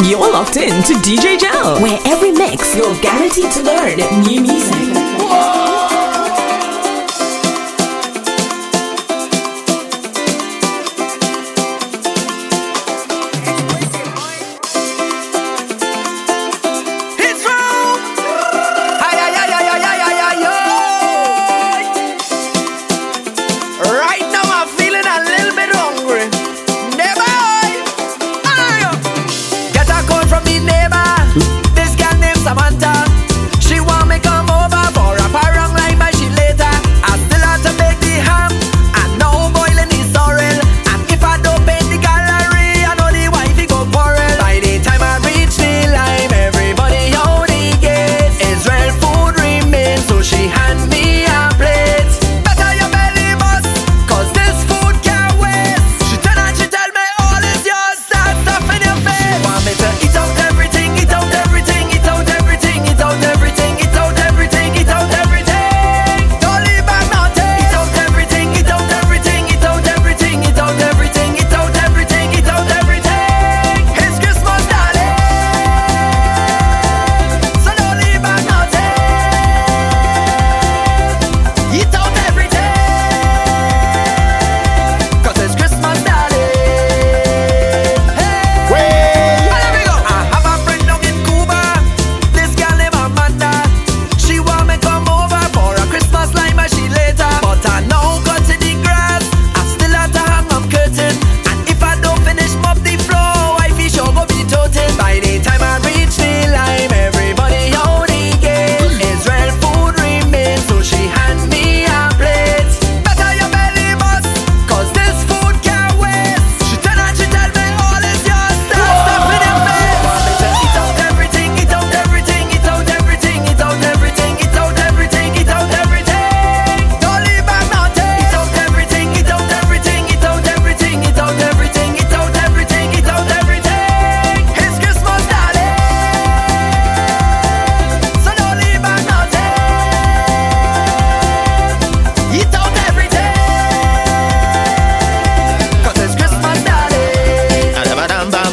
You're locked in to DJ Jel, where every mix you're guaranteed to learn new music. knocking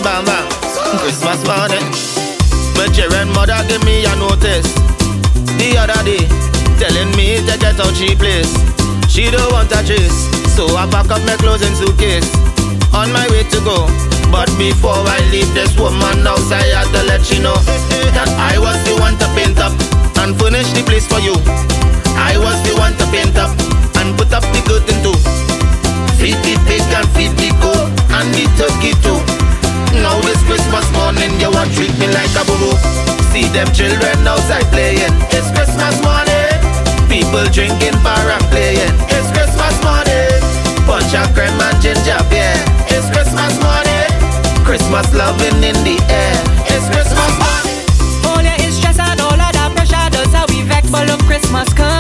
bang, bang, bang. Christmas morning. My children mother give me a notice. The other day, telling me to get out she place. She don't want a trace, so I pack up my clothes and suitcase. On my way to go, but before I leave this woman house, I had to let you know that I was the one to paint up and furnish the place for you. I was the one to paint up and put up the good into Feed the pig and feed the goat and the turkey too. Now it's Christmas morning, you want treat me like a boo-boo. See them children outside playing. It's Christmas morning. People drinking bar and playing. It's Christmas morning. Punch and cream and ginger beer. It's Christmas morning. Christmas loving in the air. It's Christmas morning. All your stress and all of that pressure Does how we vex, but love Christmas come.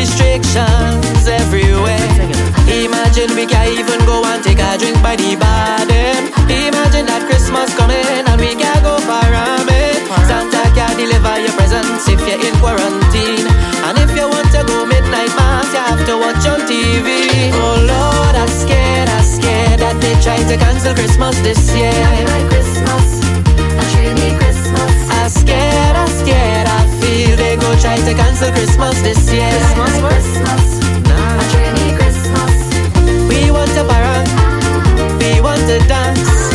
Restrictions everywhere. Imagine we can't even go and take a drink by the bar. Them. Imagine that Christmas coming and we can't go far it. Santa can deliver your presents if you're in quarantine, and if you want to go midnight mass, you have to watch on TV. Oh Lord, I'm scared, I'm scared that they try to cancel Christmas this year. My Christmas, a dreamy Christmas. Feel they go try to cancel Christmas this year. Christmas, Christmas, a Christmas. We want to parang, we want to dance.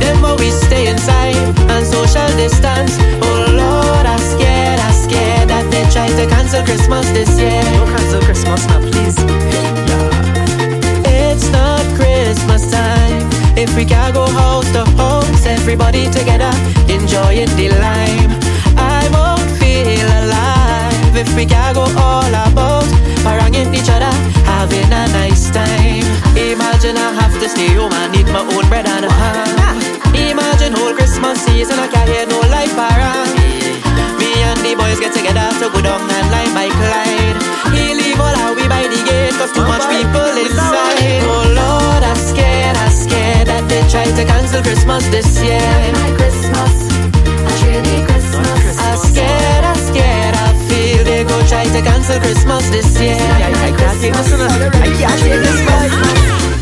Then while we stay inside and social distance. Oh Lord, I'm scared, I'm scared that they try to cancel Christmas this year. Don't cancel Christmas now, please. Yeah. It's not Christmas time if we can't go house to house, everybody together enjoying the lime. If we can't go all about, haranguing each other, having a nice time. Imagine I have to stay home and eat my own bread and ham. Imagine whole Christmas season I can't hear no life around. Me and the boys get together to go down and line by Clyde. He leave all our we by the gate cause too much people inside. Oh Lord, I'm scared, I'm scared that they try to cancel Christmas this year. My Christmas, a Christmas. I'm scared, I'm scared, try to cancel Christmas this year. I can't this one. I can't one. Christmas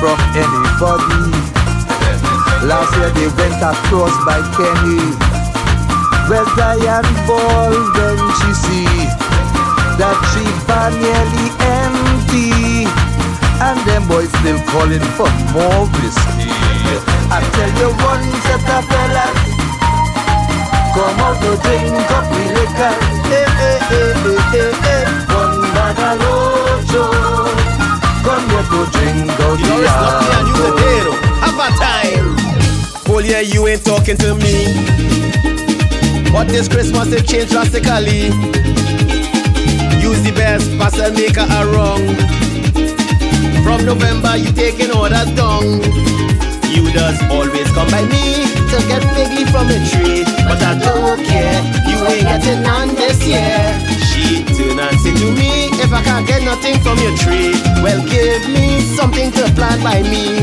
from anybody. Last year they went across by Kenny. Where's Diane Ball when she see that she bar nearly empty? And them boys still calling for more whiskey. I tell you one set of fellas come out to drink up the liquor. Hey, hey, hey, hey, hey, hey. One bag of rojo con You me the. Have a time. Whole yeah, you ain't talking to me. But this Christmas it changed drastically. Use the best, parcel maker are wrong. From November you taking orders down. You does always come by me to get figgy from the tree. But I don't care, you ain't getting none this year do Nancy to me if I can't get nothing from your tree. Well, give me something to plant by me.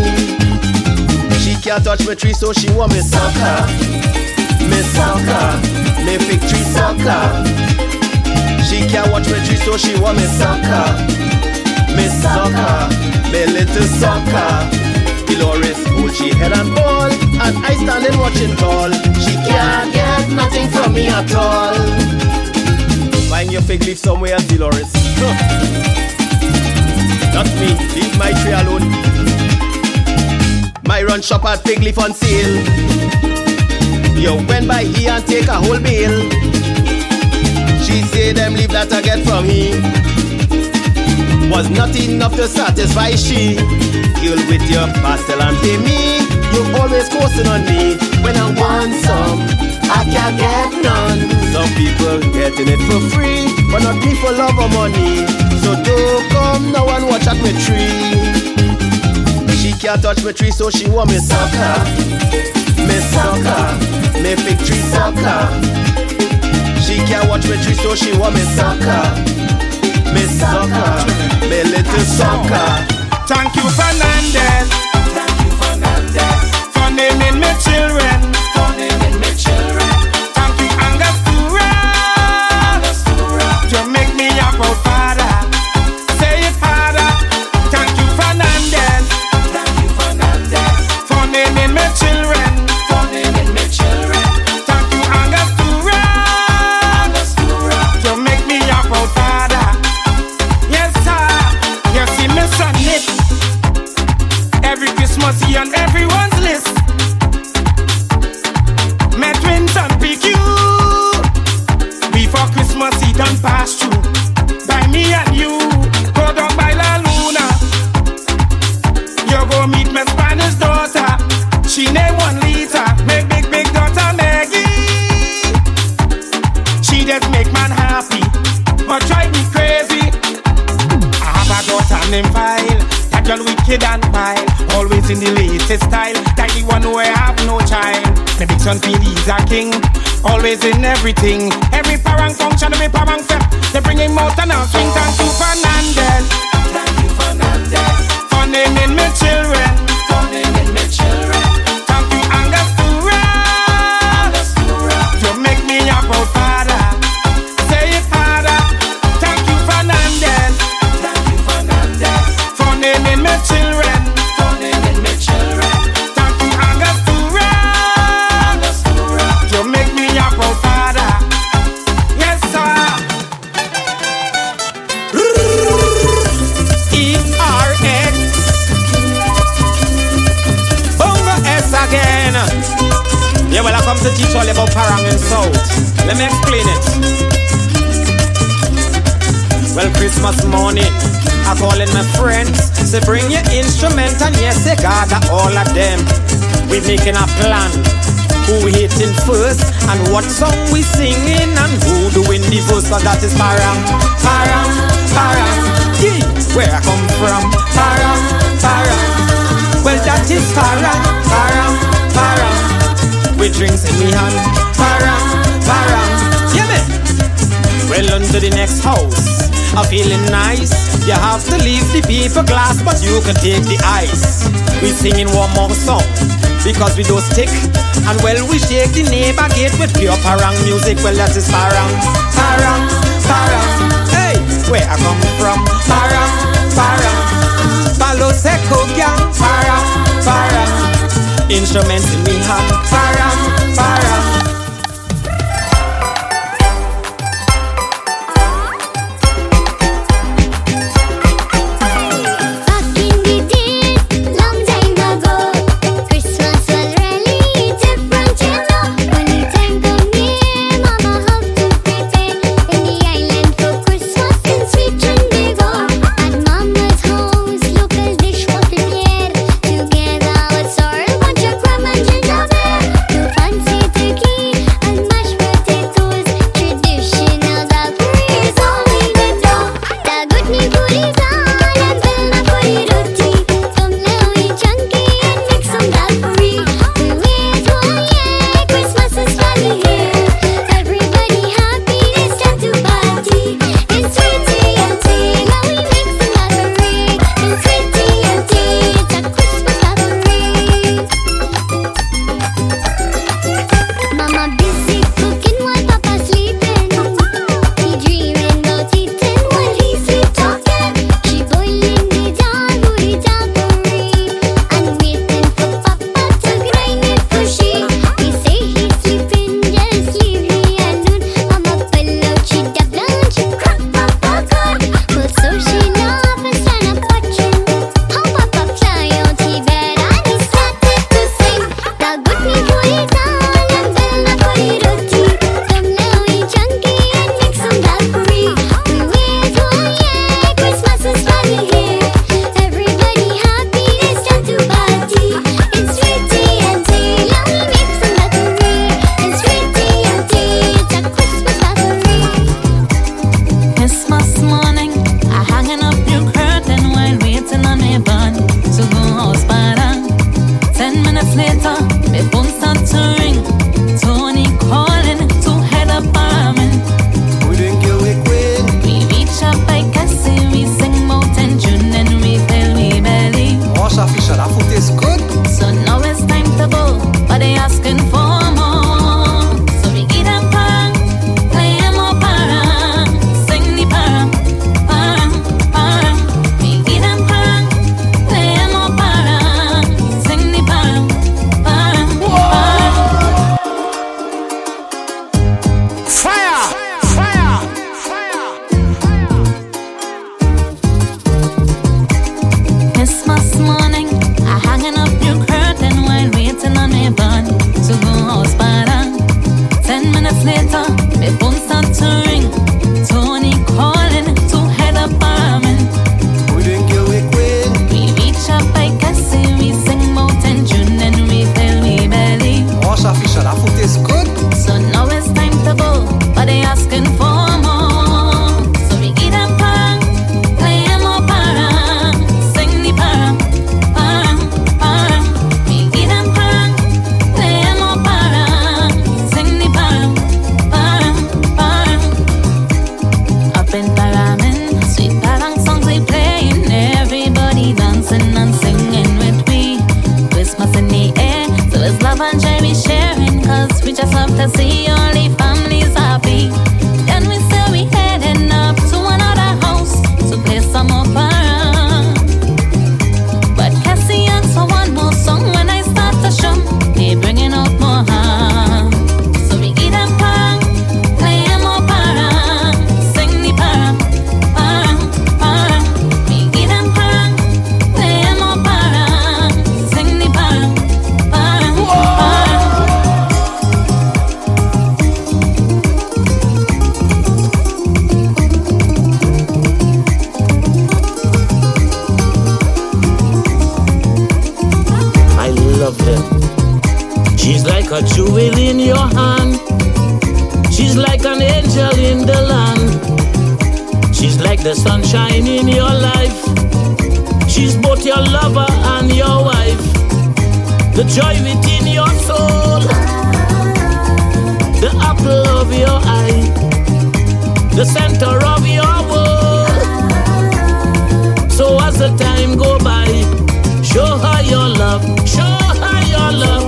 She can't touch my tree, so she want me sucker, me sucker, me fig tree sucker. She can't watch my tree, so she want me sucker, me sucker, me little sucker. Dolores hold she head and ball, and I standing watching tall. She can't get nothing from me at all. Find your fig leaf somewhere, Dolores. Not me, leave my tree alone. My run shop at fig leaf on sale. Yo went by here and take a whole meal. She say them leave that I get from here was not enough to satisfy she. You'll with your pastel and pay me. You're always forcing on me when I want some. I can't get none. Some people getting it for free, but not me for love or money. So don't come now and watch at my tree. She can't touch my tree, so she want me sucker. Me sucker, me fig tree sucker. She can't watch me tree, so she want me sucker. King, always in everything. Making a plan. Who we hitting first and what song we singing and who doing the verse cause that is Parang, Parang, Parang. Yeah, where I come from. Parang, Parang. Well, that is Parang, Parang, Parang. With drinks in me hand. Parang, Parang. Yeah, man. Well, on to the next house. I'm feeling nice. You have to leave the people glass, but you can take the ice. We singing one more song because we don't stick. And well, we shake the neighbor gate with pure parang music. Well, that is parang, parang, parang. Hey, where I come from? Parang, parang. Palo seco gang. Parang, parang. Instruments in me hand. Parang, parang. the center of your world. So as the time go by, show her your love, show her your love.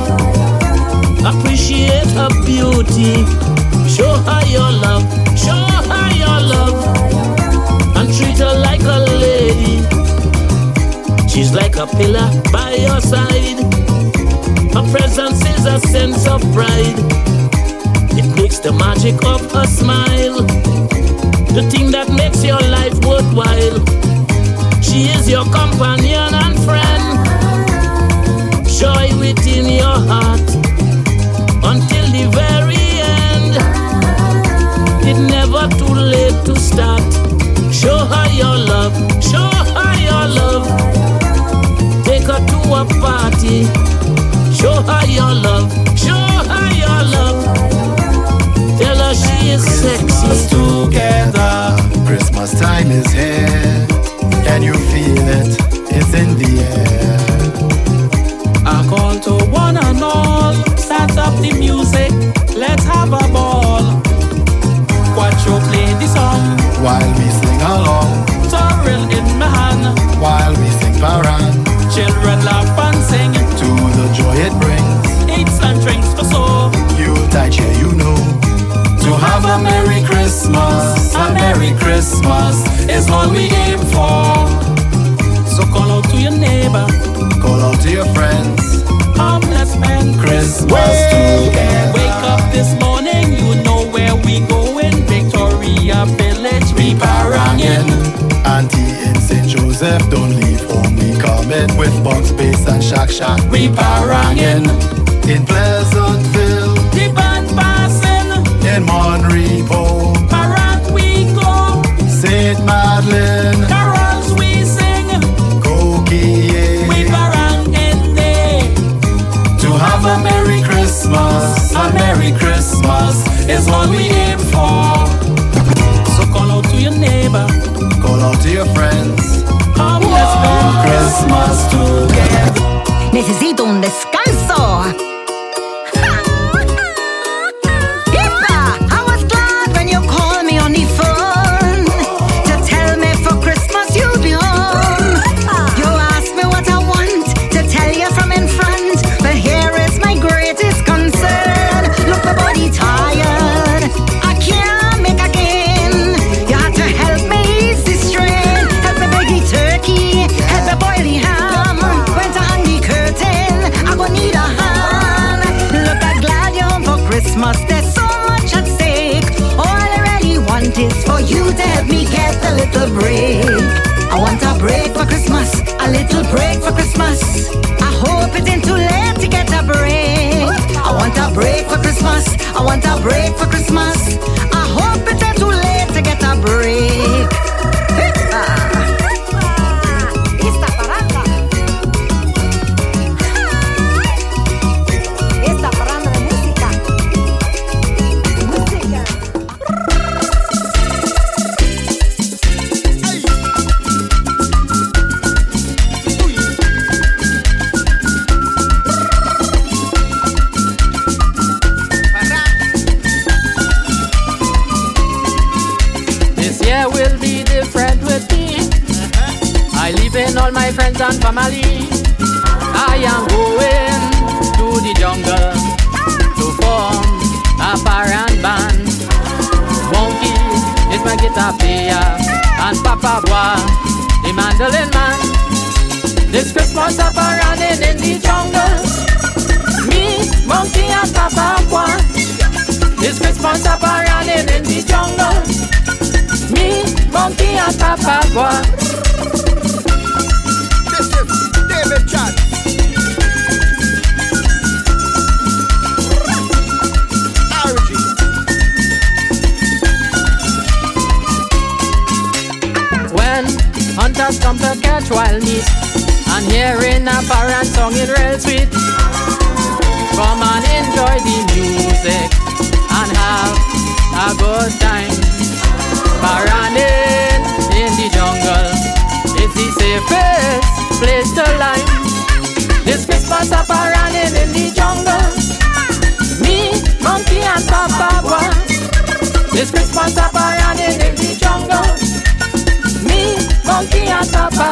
Appreciate her beauty, show her your love, show her your love. And treat her like a lady. She's like a pillar by your side. Her presence is a sense of pride. It makes the magic of a smile the thing that makes your life worthwhile. She is your companion and friend, joy within your heart until the very end. It's never too late to start. Show her your love, show her your love. Take her to a party, show her your love, show her your love because she is sexy. together, Christmas time is here. Can you feel it? It's in the air. I call to one and all, start up the music, let's have a ball. Watch you play the song while we sing along. Sorrel in my hand while we sing parang. Children laugh and sing to the joy it brings. Eats and drinks for soul. You touch it a Merry Christmas, a Merry Christmas is what we aim for. So call out to your neighbor, call out to your friends. Come, let's spend Christmas Way together. Wake up this morning, you know where we going. Victoria Village, we parangin. Auntie in St. Joseph, don't leave home. We coming with box bass and shack shack. We parangin. In Pleasantville. Saint Monrepo. Barack we go. Saint Madeline. Carols we sing. Kokie. We barang in. To have a Merry Christmas, a Merry Christmas is what we aim for. So call out to your neighbor. Call out to your friends. Come let's spend Christmas together. Necesito un descanso.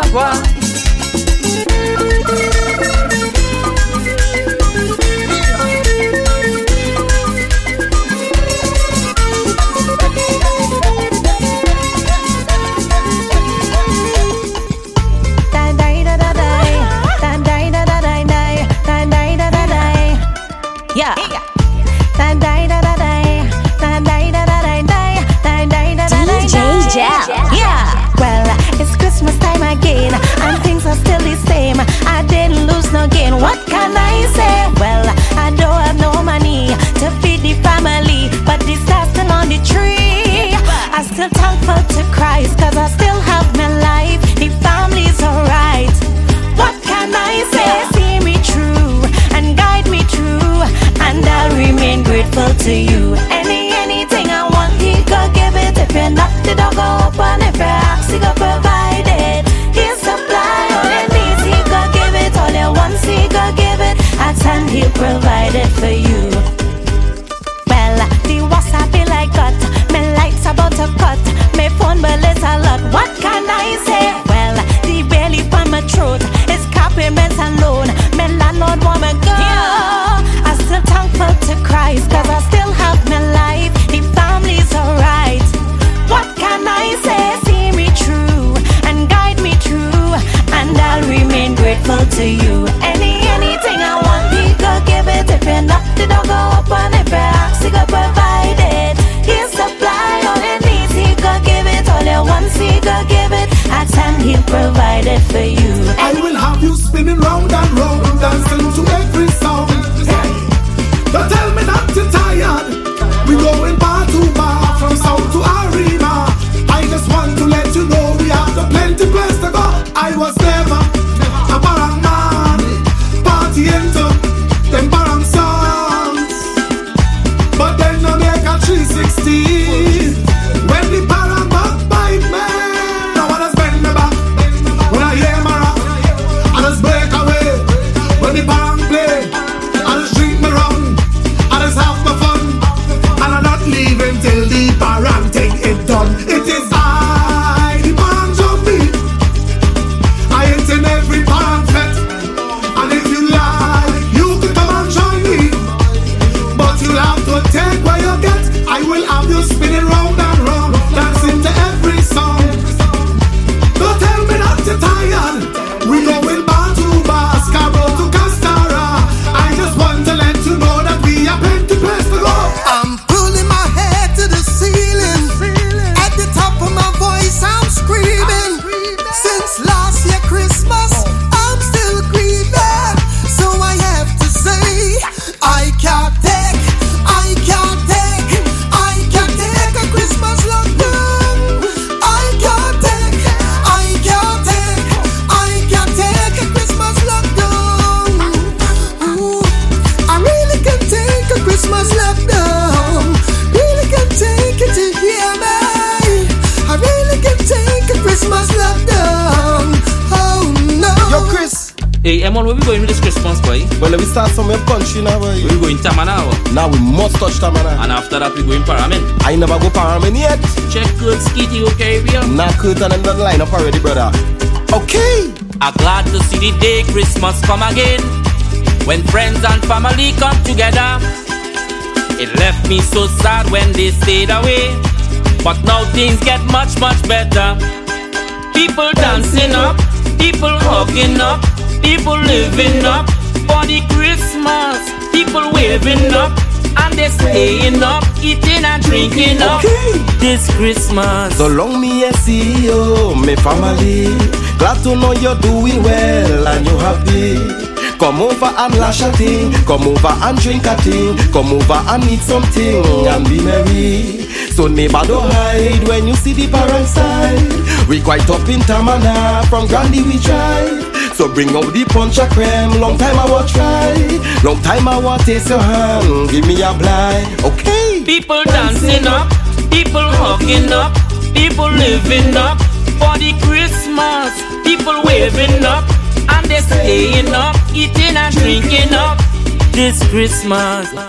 agua. again. When friends and family come together, it left me so sad when they stayed away. But now things get much, much better. People dancing up, people hugging up, people living up for the Christmas. People waving up, and they staying up, eating and drinking up this Christmas. So long me and see you, my family. Glad to know you're doing well and you're happy. Come over and lash a thing, come over and drink a thing, come over and eat something and be merry. So neighbor don't hide when you see the parents side. We quite up in Tamana, from Grandi we try. So bring out the punch a cream, long time I will try. Long time I will taste your hand, give me a blind, okay? People dancing up, people hugging up, people living up for the Christmas people waving up and they're staying up, eating and drinking up this Christmas.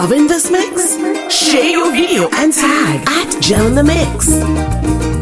Loving this mix? Share your video and tag at Jel in the Mix.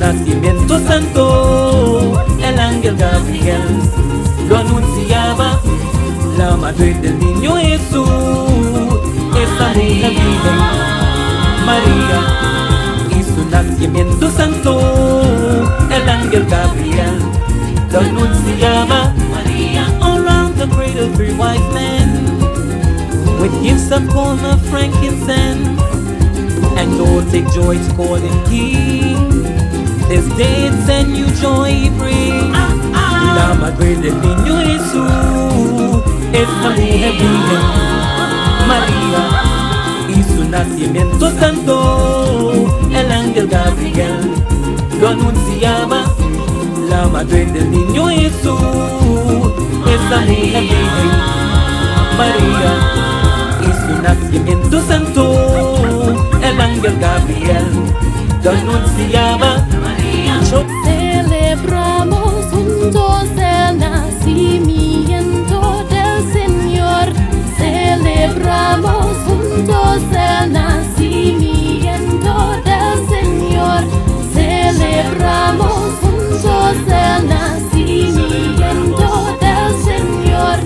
Nacimiento santo El ángel Gabriel Lo anunciaba La madre del niño Jesús esa mujer virgen María y su nacimiento santo el ángel Gabriel lo anunciaba María around the cradle three wise men with gifts of and frankincense and Lord take joy to call him king this day it's a new joy he brings la madre del niño Jesús esta mujer virgen María. Y su nacimiento santo, el ángel Gabriel lo anunciaba, la madre del niño Jesús, esa mujer virgen, María. Y su nacimiento santo, el ángel Gabriel lo anunciaba, Yo Celebramos juntos el nacimiento del Señor. Celebramos juntos el nacimiento del Señor. Celebramos juntos el nacimiento del Señor.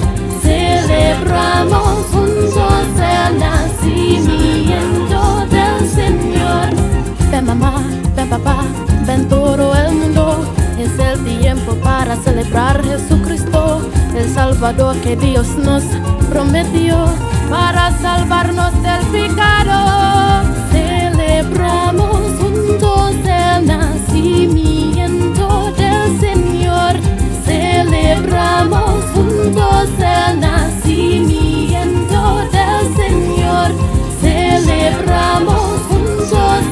Celebramos juntos el nacimiento del Señor. Ven mamá, ven papá, tiempo para celebrar Jesucristo, el Salvador que Dios nos prometió para salvarnos del pecado. Celebramos juntos el nacimiento del Señor. Celebramos juntos el nacimiento del Señor. Celebramos juntos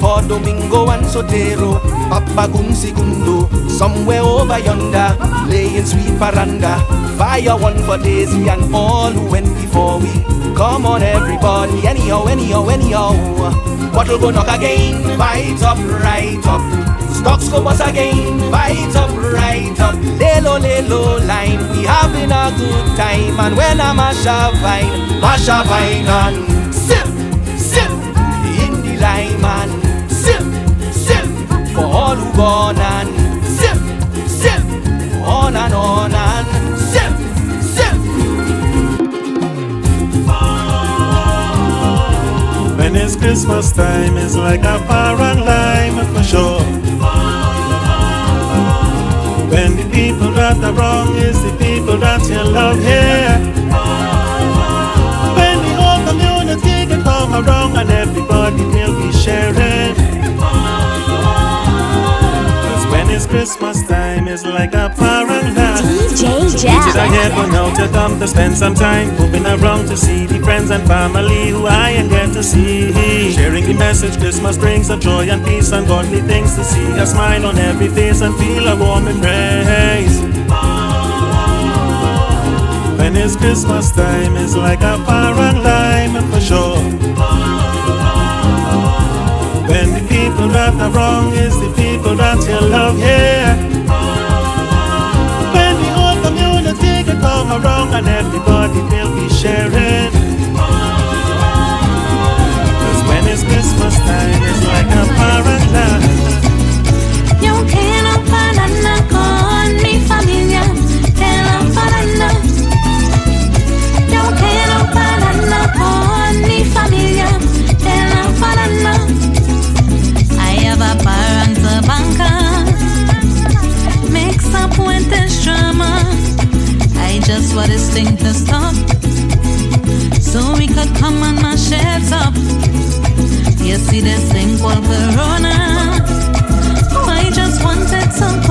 for Domingo and Sotero, Papa Gun somewhere over yonder, laying sweet paranda. Fire one for Daisy and all who went before we. Come on, everybody, anyhow, anyhow, anyhow. Bottle go knock again, bite up, right up. Stocks go bust again, bite up, right up. Lelo, lelo, line, we having a good time. And when I mash a vine, mash a vine and sip, sip in the lime and sip, sip for all who gone and sip, sip on and on and sip, sip. When it's Christmas time, it's like a fire and lime for sure. When the people that are wrong is the people that you love here. When the whole community can come around and everybody will be sharing. It's Christmas time, it's like a paradise. DJ. Did I heaven out to come to spend some time moving around to see the friends and family who I ain't get to see. Sharing the message Christmas brings of joy and peace and godly things to see. A smile on every face and feel a warm embrace. When it's Christmas time, it's like a paradigm for sure. When the people that are wrong is the people that you love here. When the whole community can come around and everybody will be sharing. Cause when it's Christmas time, it's like a paradise. Just want this thing to stop, so we could come and mash it up. You see this thing called Corona. I just wanted some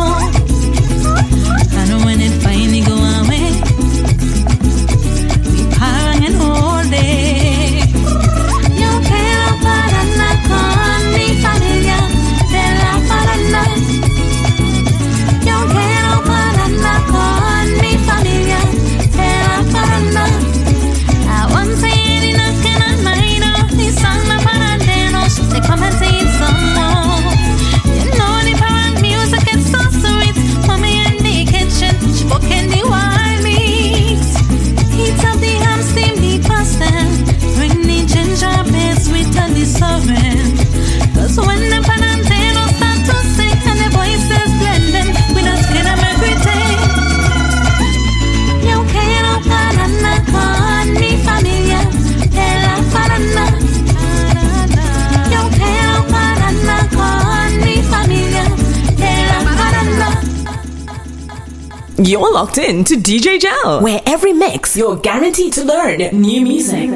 You're locked in to DJ Jel, where every mix you're guaranteed to learn new music.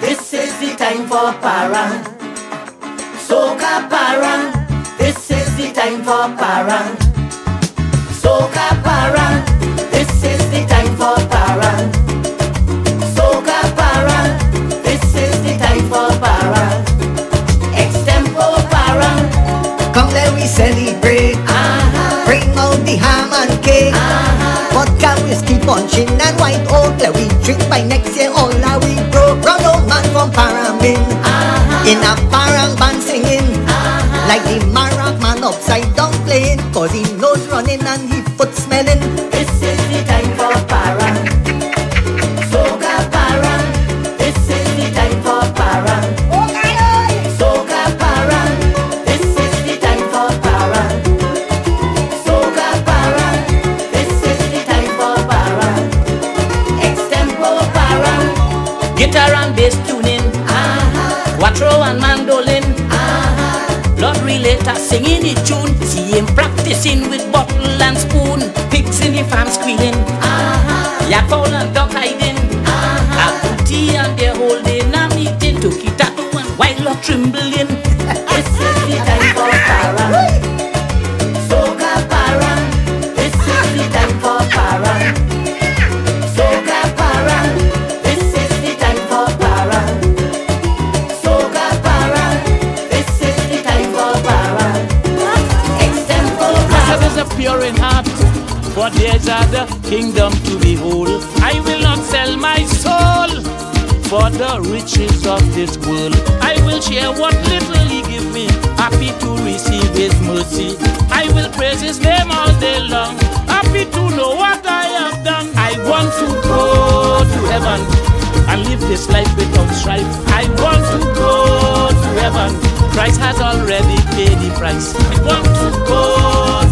This is the time for parang. Soca parang. This is the time for parang. And cake. Vodka, whiskey, punching and white oak. Let we drink by next year. All that we broke. Run old man from Paramin. In a parang band singing. Like the Marak man upside down playing. Cause he nose running and he foot smelling. The tune, see him practicing with bottle and spoon. Pigs in the farm squealing, yak fowl and dog hiding. A booty and they're holding a meeting to kitatu and while of trembling. Kingdom to behold. I will not sell my soul for the riches of this world. I will share what little He give me, happy to receive His mercy. I will praise His name all day long, happy to know what I have done. I want to go to heaven and live this life without strife. I want to go to heaven. Christ has already paid the price. I want to go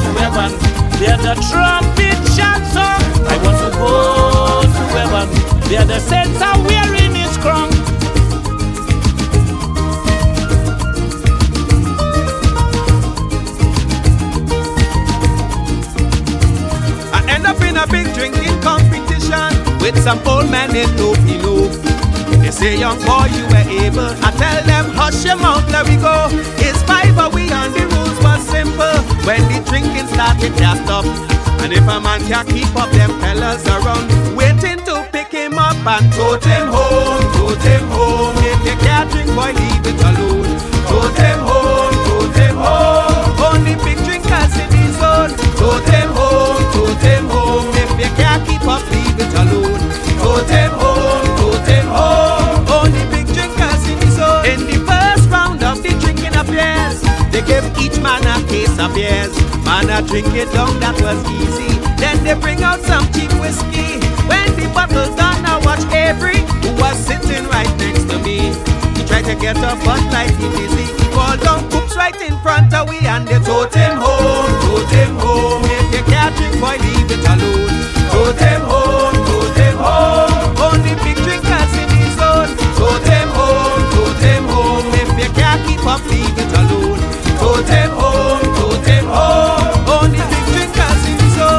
to heaven. There the trumpet shall sound was supposed to heaven. There the saints are wearing his crown. I end up in a big drinking competition with some old man in no pillow. They say, young boy, you were able. I tell them, hush your mouth, there we go. It's five, but we on the rules were simple. When the drinking started, just up. And if a man can't keep up, them fellas around waiting to pick him up and tote him home, tote him home. If you can't drink, boy, leave it alone. Tote him home, tote him home. Only big drinkers in the zone. Tote him home, tote him home. If you can't keep up, leave it alone. Tote him home, they gave each man a case of beers. Man a drink it down, that was easy. Then they bring out some cheap whiskey. When the bottle's done, I watch Avery, who was sitting right next to me. He tried to get up, but like he busy. He called down cooks right in front of we, and they tote him home, tote him home. If you can't drink, boy, leave it alone. Tote him home, tote him home. Only big drinkers in the zone. Tote him home, tote him home. If you can't keep up, leave it alone. Tote him home.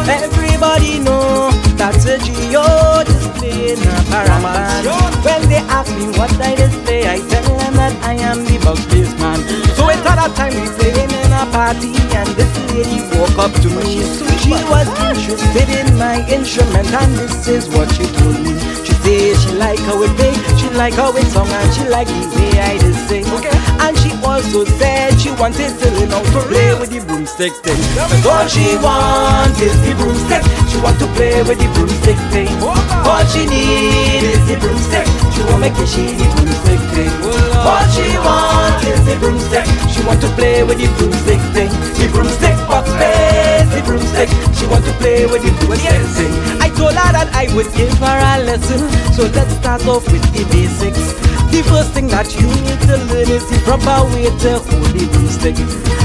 Everybody know that's a Geo display in. When they ask me what I display, I tell them that I am the bug man. So it's at that time we playing in a party and this lady walk up to me. She was interested in my instrument and this is what she told me. She said she like how it play, she like how it song and she like the way I just sing. And she also said she wanted to learn how to play with the broomstick thing. Cause all she wants is the broomstick. She want to play with the broomstick thing. All she need is the broomstick. She want make it she the broomstick thing. All she want is the broomstick. She want to play with the broomstick thing. The broomstick box space, the broomstick. She want to play with the broomstick thing. I told her that I would give her a lesson. So let's start off with the basics. The first thing that you need to learn is the proper way to hold the broomstick.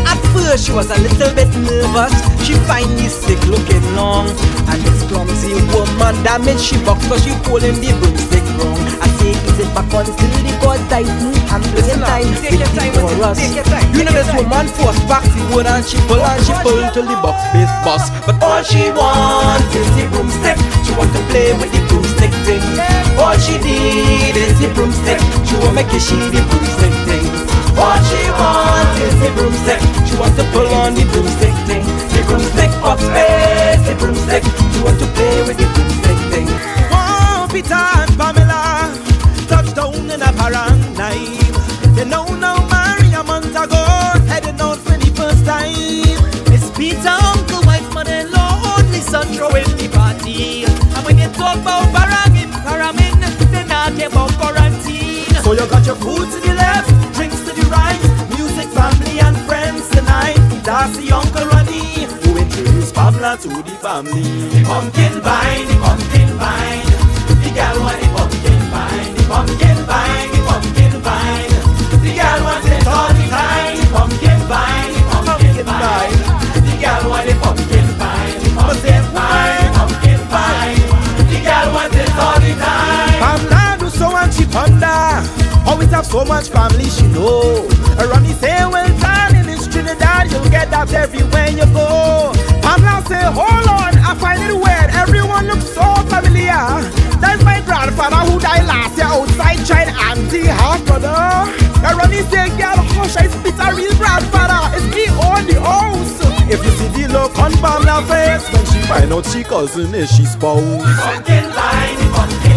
At first she was a little bit nervous. She find the stick looking long. And this clumsy woman damage she box cause she holding the broomstick wrong. I say ease it back until the cord tighten and bring it time Take your time for us. take your time, You know this woman force back the wood and she pull and she pull till the box base bust. But all she wants is the broomstick. She want to play with the broomstick thing. All she need is the broomstick. She want make it she the broomstick thing. All she wants is the broomstick. She want to pull on the broomstick thing. The broomstick box space. The broomstick. She want to play with the broomstick thing. Oh, Peter and Pamela touchdown in a paradigm. You know now Maria Montago heading out for the first time. It's Peter, uncle, wife, mother-in-law, only son throwing the party. And when you talk about paranging, paramin, they not care about quarantine. So you got your food to the left, drinks to the right, music, family and friends tonight. Darcy, Uncle Ronnie, who introduced Pamela to the family. The pumpkin vine, the pumpkin vine. The gal want the pumpkin vine, the pumpkin vine, so much family she know. Ronnie say, well in this Trinidad, you'll get that everywhere you go. Pamela say, hold on, I find it weird. Everyone looks so familiar. That's my grandfather who died last year outside trying auntie half brother. Ronnie say, girl, hush, I spit a real grandfather. It's me on the house. If you see the look on Pamela's face when she find out she cousin is she spouse. Pumpkin vine, pumpkin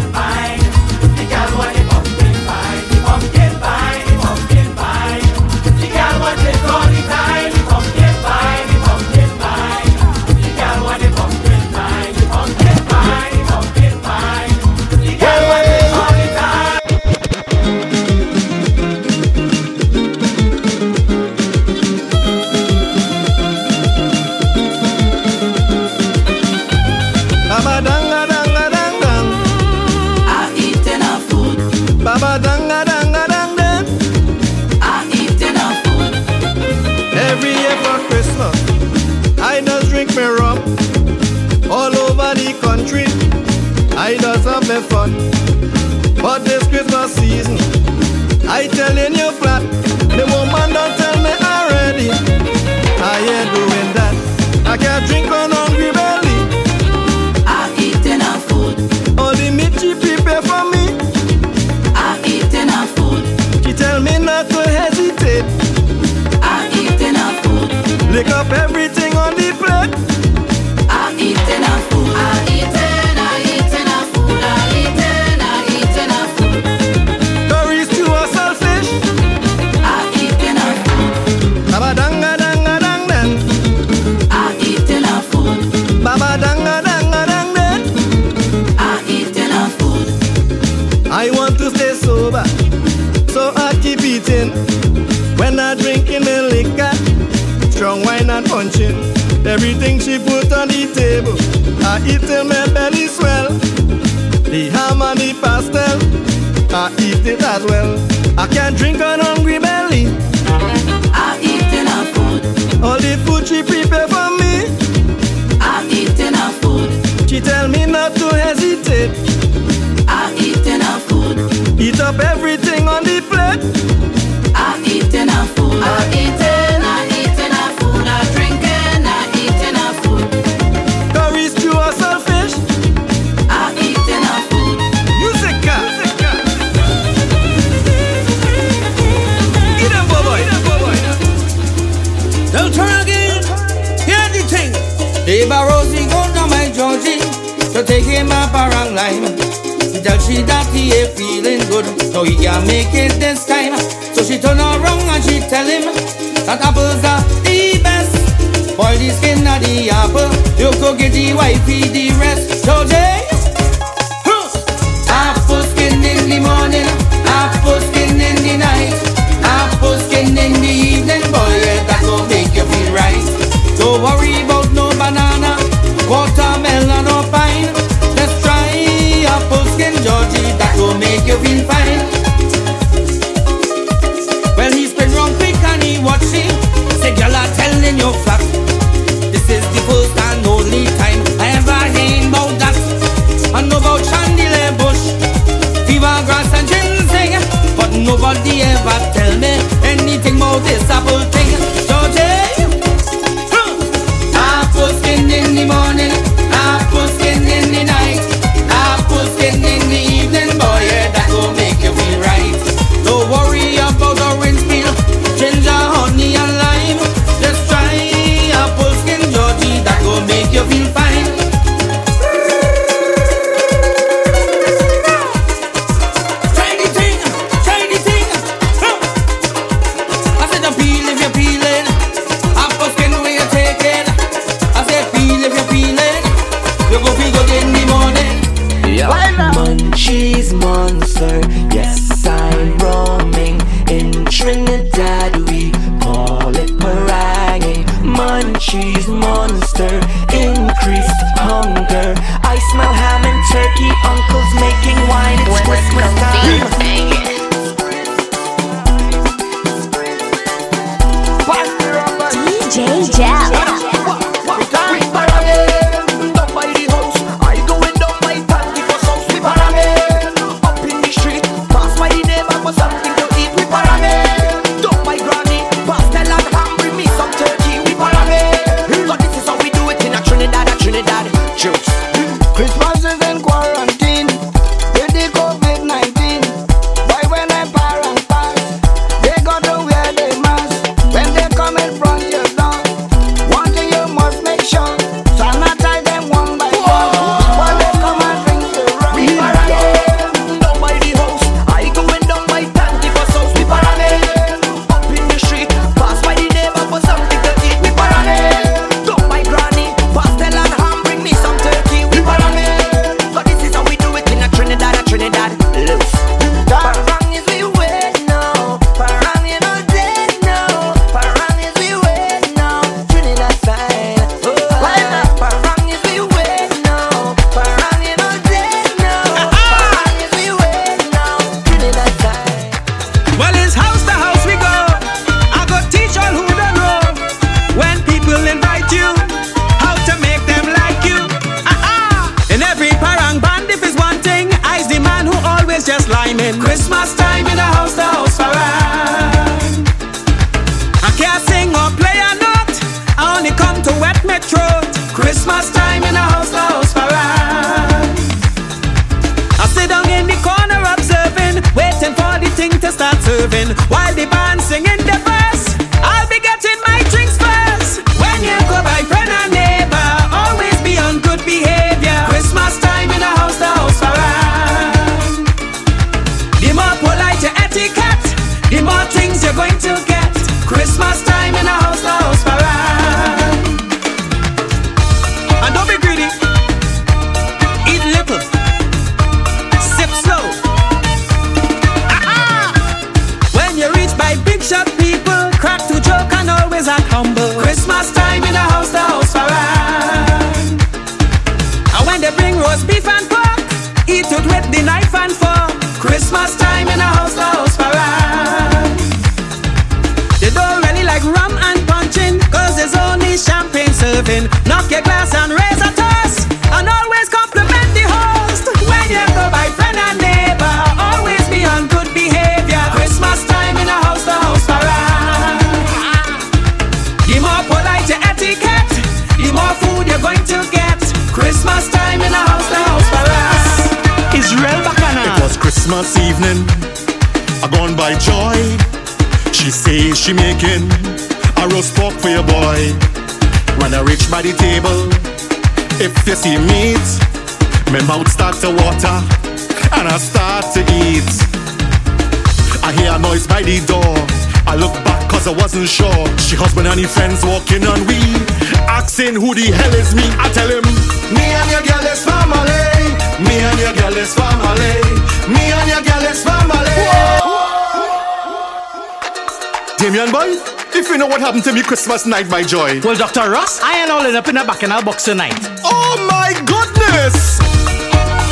If you know what happened to me Christmas night, my joy. Well, Dr. Ross, I ain't all in up in a bacchanal box tonight. Oh my goodness!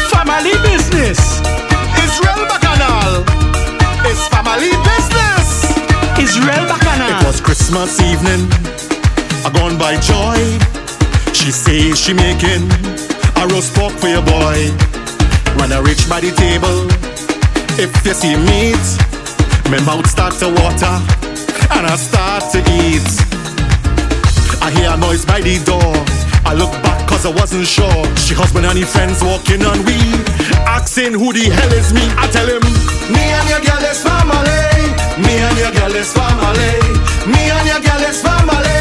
Family business. Israel Bacchanal. It's family business. Israel Bacchanal. It was Christmas evening. I gone by joy. She say she making a roast pork for your boy. When I reach by the table, if you see meat, my mouth start to water and I start to eat. I hear a noise by the door. I look back cause I wasn't sure. She husband and his friends walking on we asking who the hell is me. I tell him, me and your girl is family. Me and your girl is family. Me and your girl is family.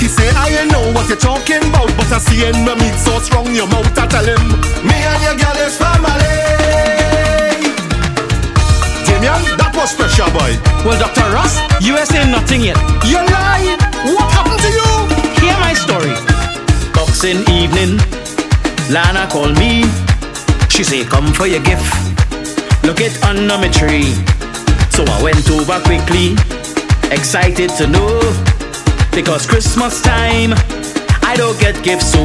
He say I ain't know what you're talking about, but I see in my meat so strong your mouth. I tell him, me and your girl is family. Damion, special, boy. Well, Dr. Ross, you ain't saying nothing yet. You lied. What happened to you? Hear my story. Boxing evening, Lana called me. She say, come for your gift. Look it under my tree. So I went over quickly, excited to know. Because Christmas time, I don't get gifts so.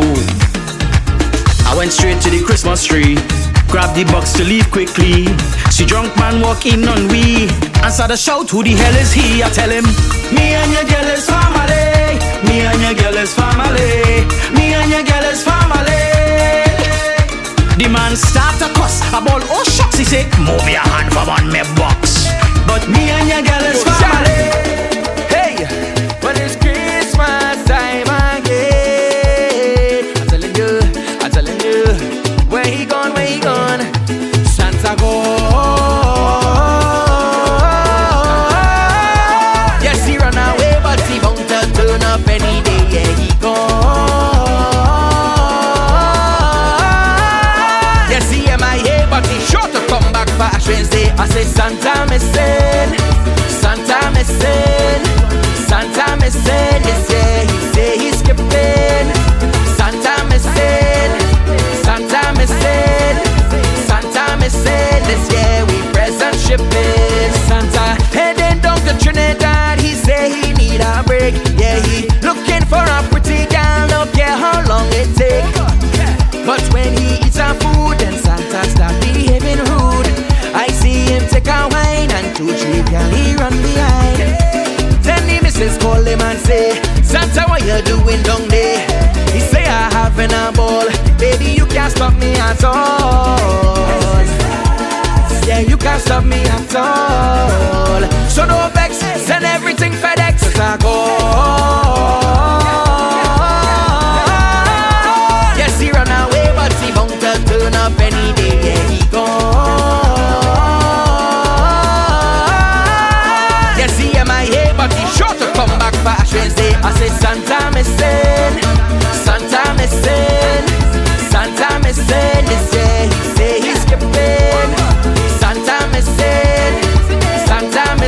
I went straight to the Christmas tree. Grab the box to leave quickly. See drunk man walk in on we. And start to shout, who the hell is he? I tell him, me and your girl is family. Me and your girl is family. Me and your girl is family. The man start to cuss. A ball, oh shucks, he say, move your hand from on me box. But me and your girl is family. I say Santa missing, Santa missing, Santa missing. Yes, yeah, he say he's skipping. Run behind. Then the missus call him and say, Santa, what you doing down there? He say, I having a ball. Baby, you can't stop me at all. Yeah, you can't stop me at all. So no vex, send everything FedEx. Cause I go.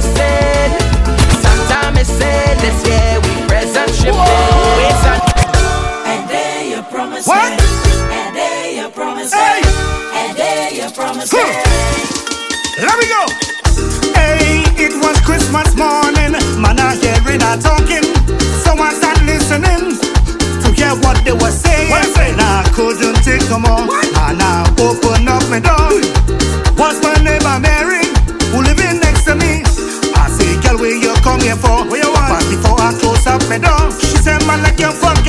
Santa missing, Santa missing. This year we present shipping. Wait, Santa. And there you promise What? me. And there you promise me. And there you promise me. Let me go. Hey, it was Christmas morning. Man, I hearing a talking. So I start listening to hear what they were saying. And I couldn't take no more. And I opened up my door. for? Where you want? Party for her close up my door, She said, man like you fuck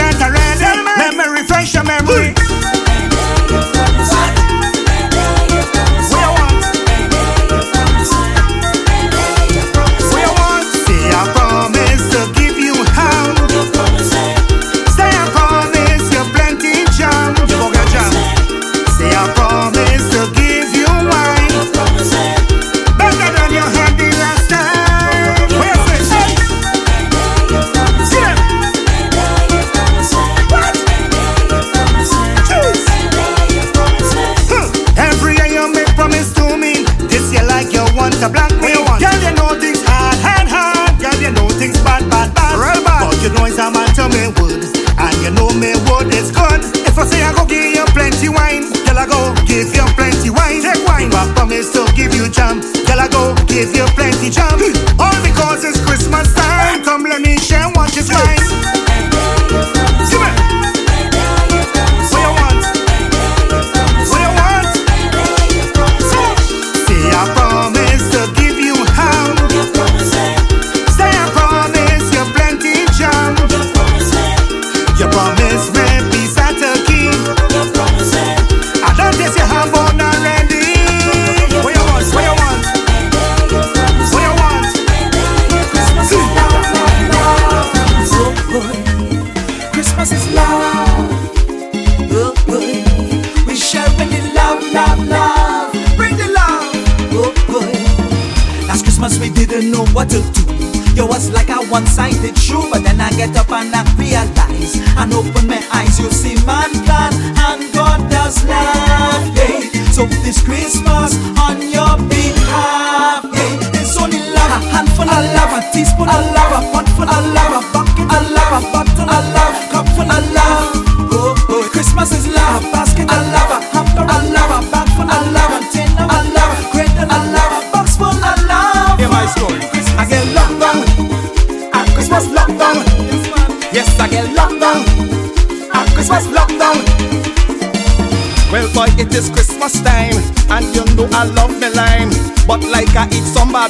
I go give you plenty wine, take wine. But promise to give you jam, girl I go give you plenty jam.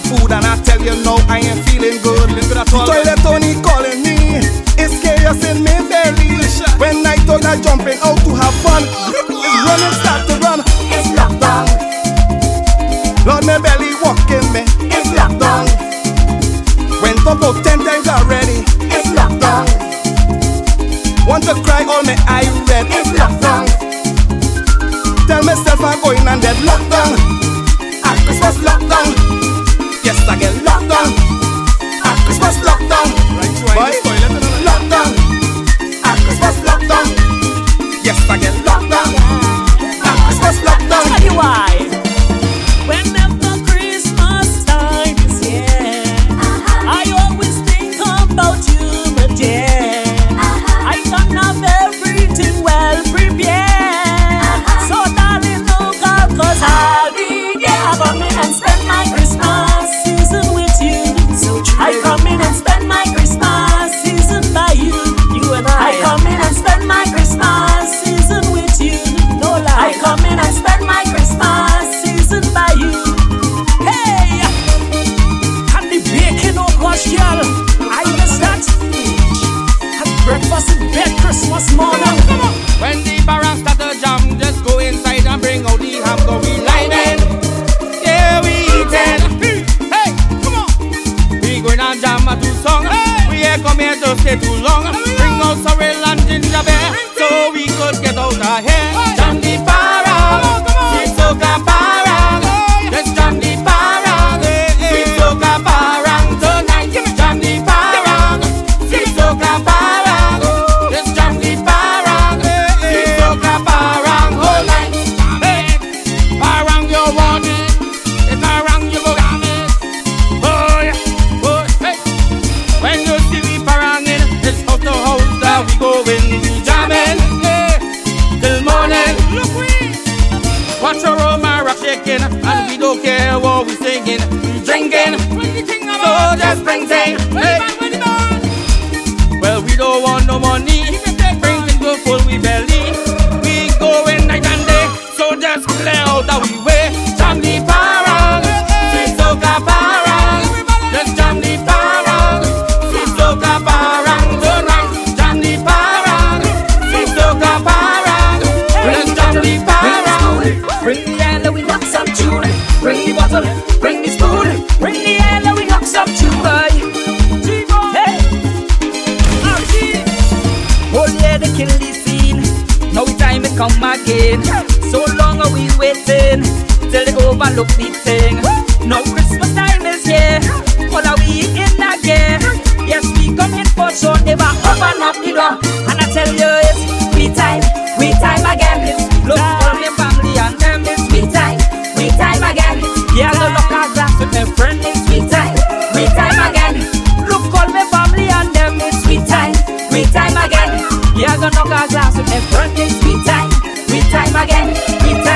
pura we time again. You're gonna knock our glass with me, front is we time, we time again, we time.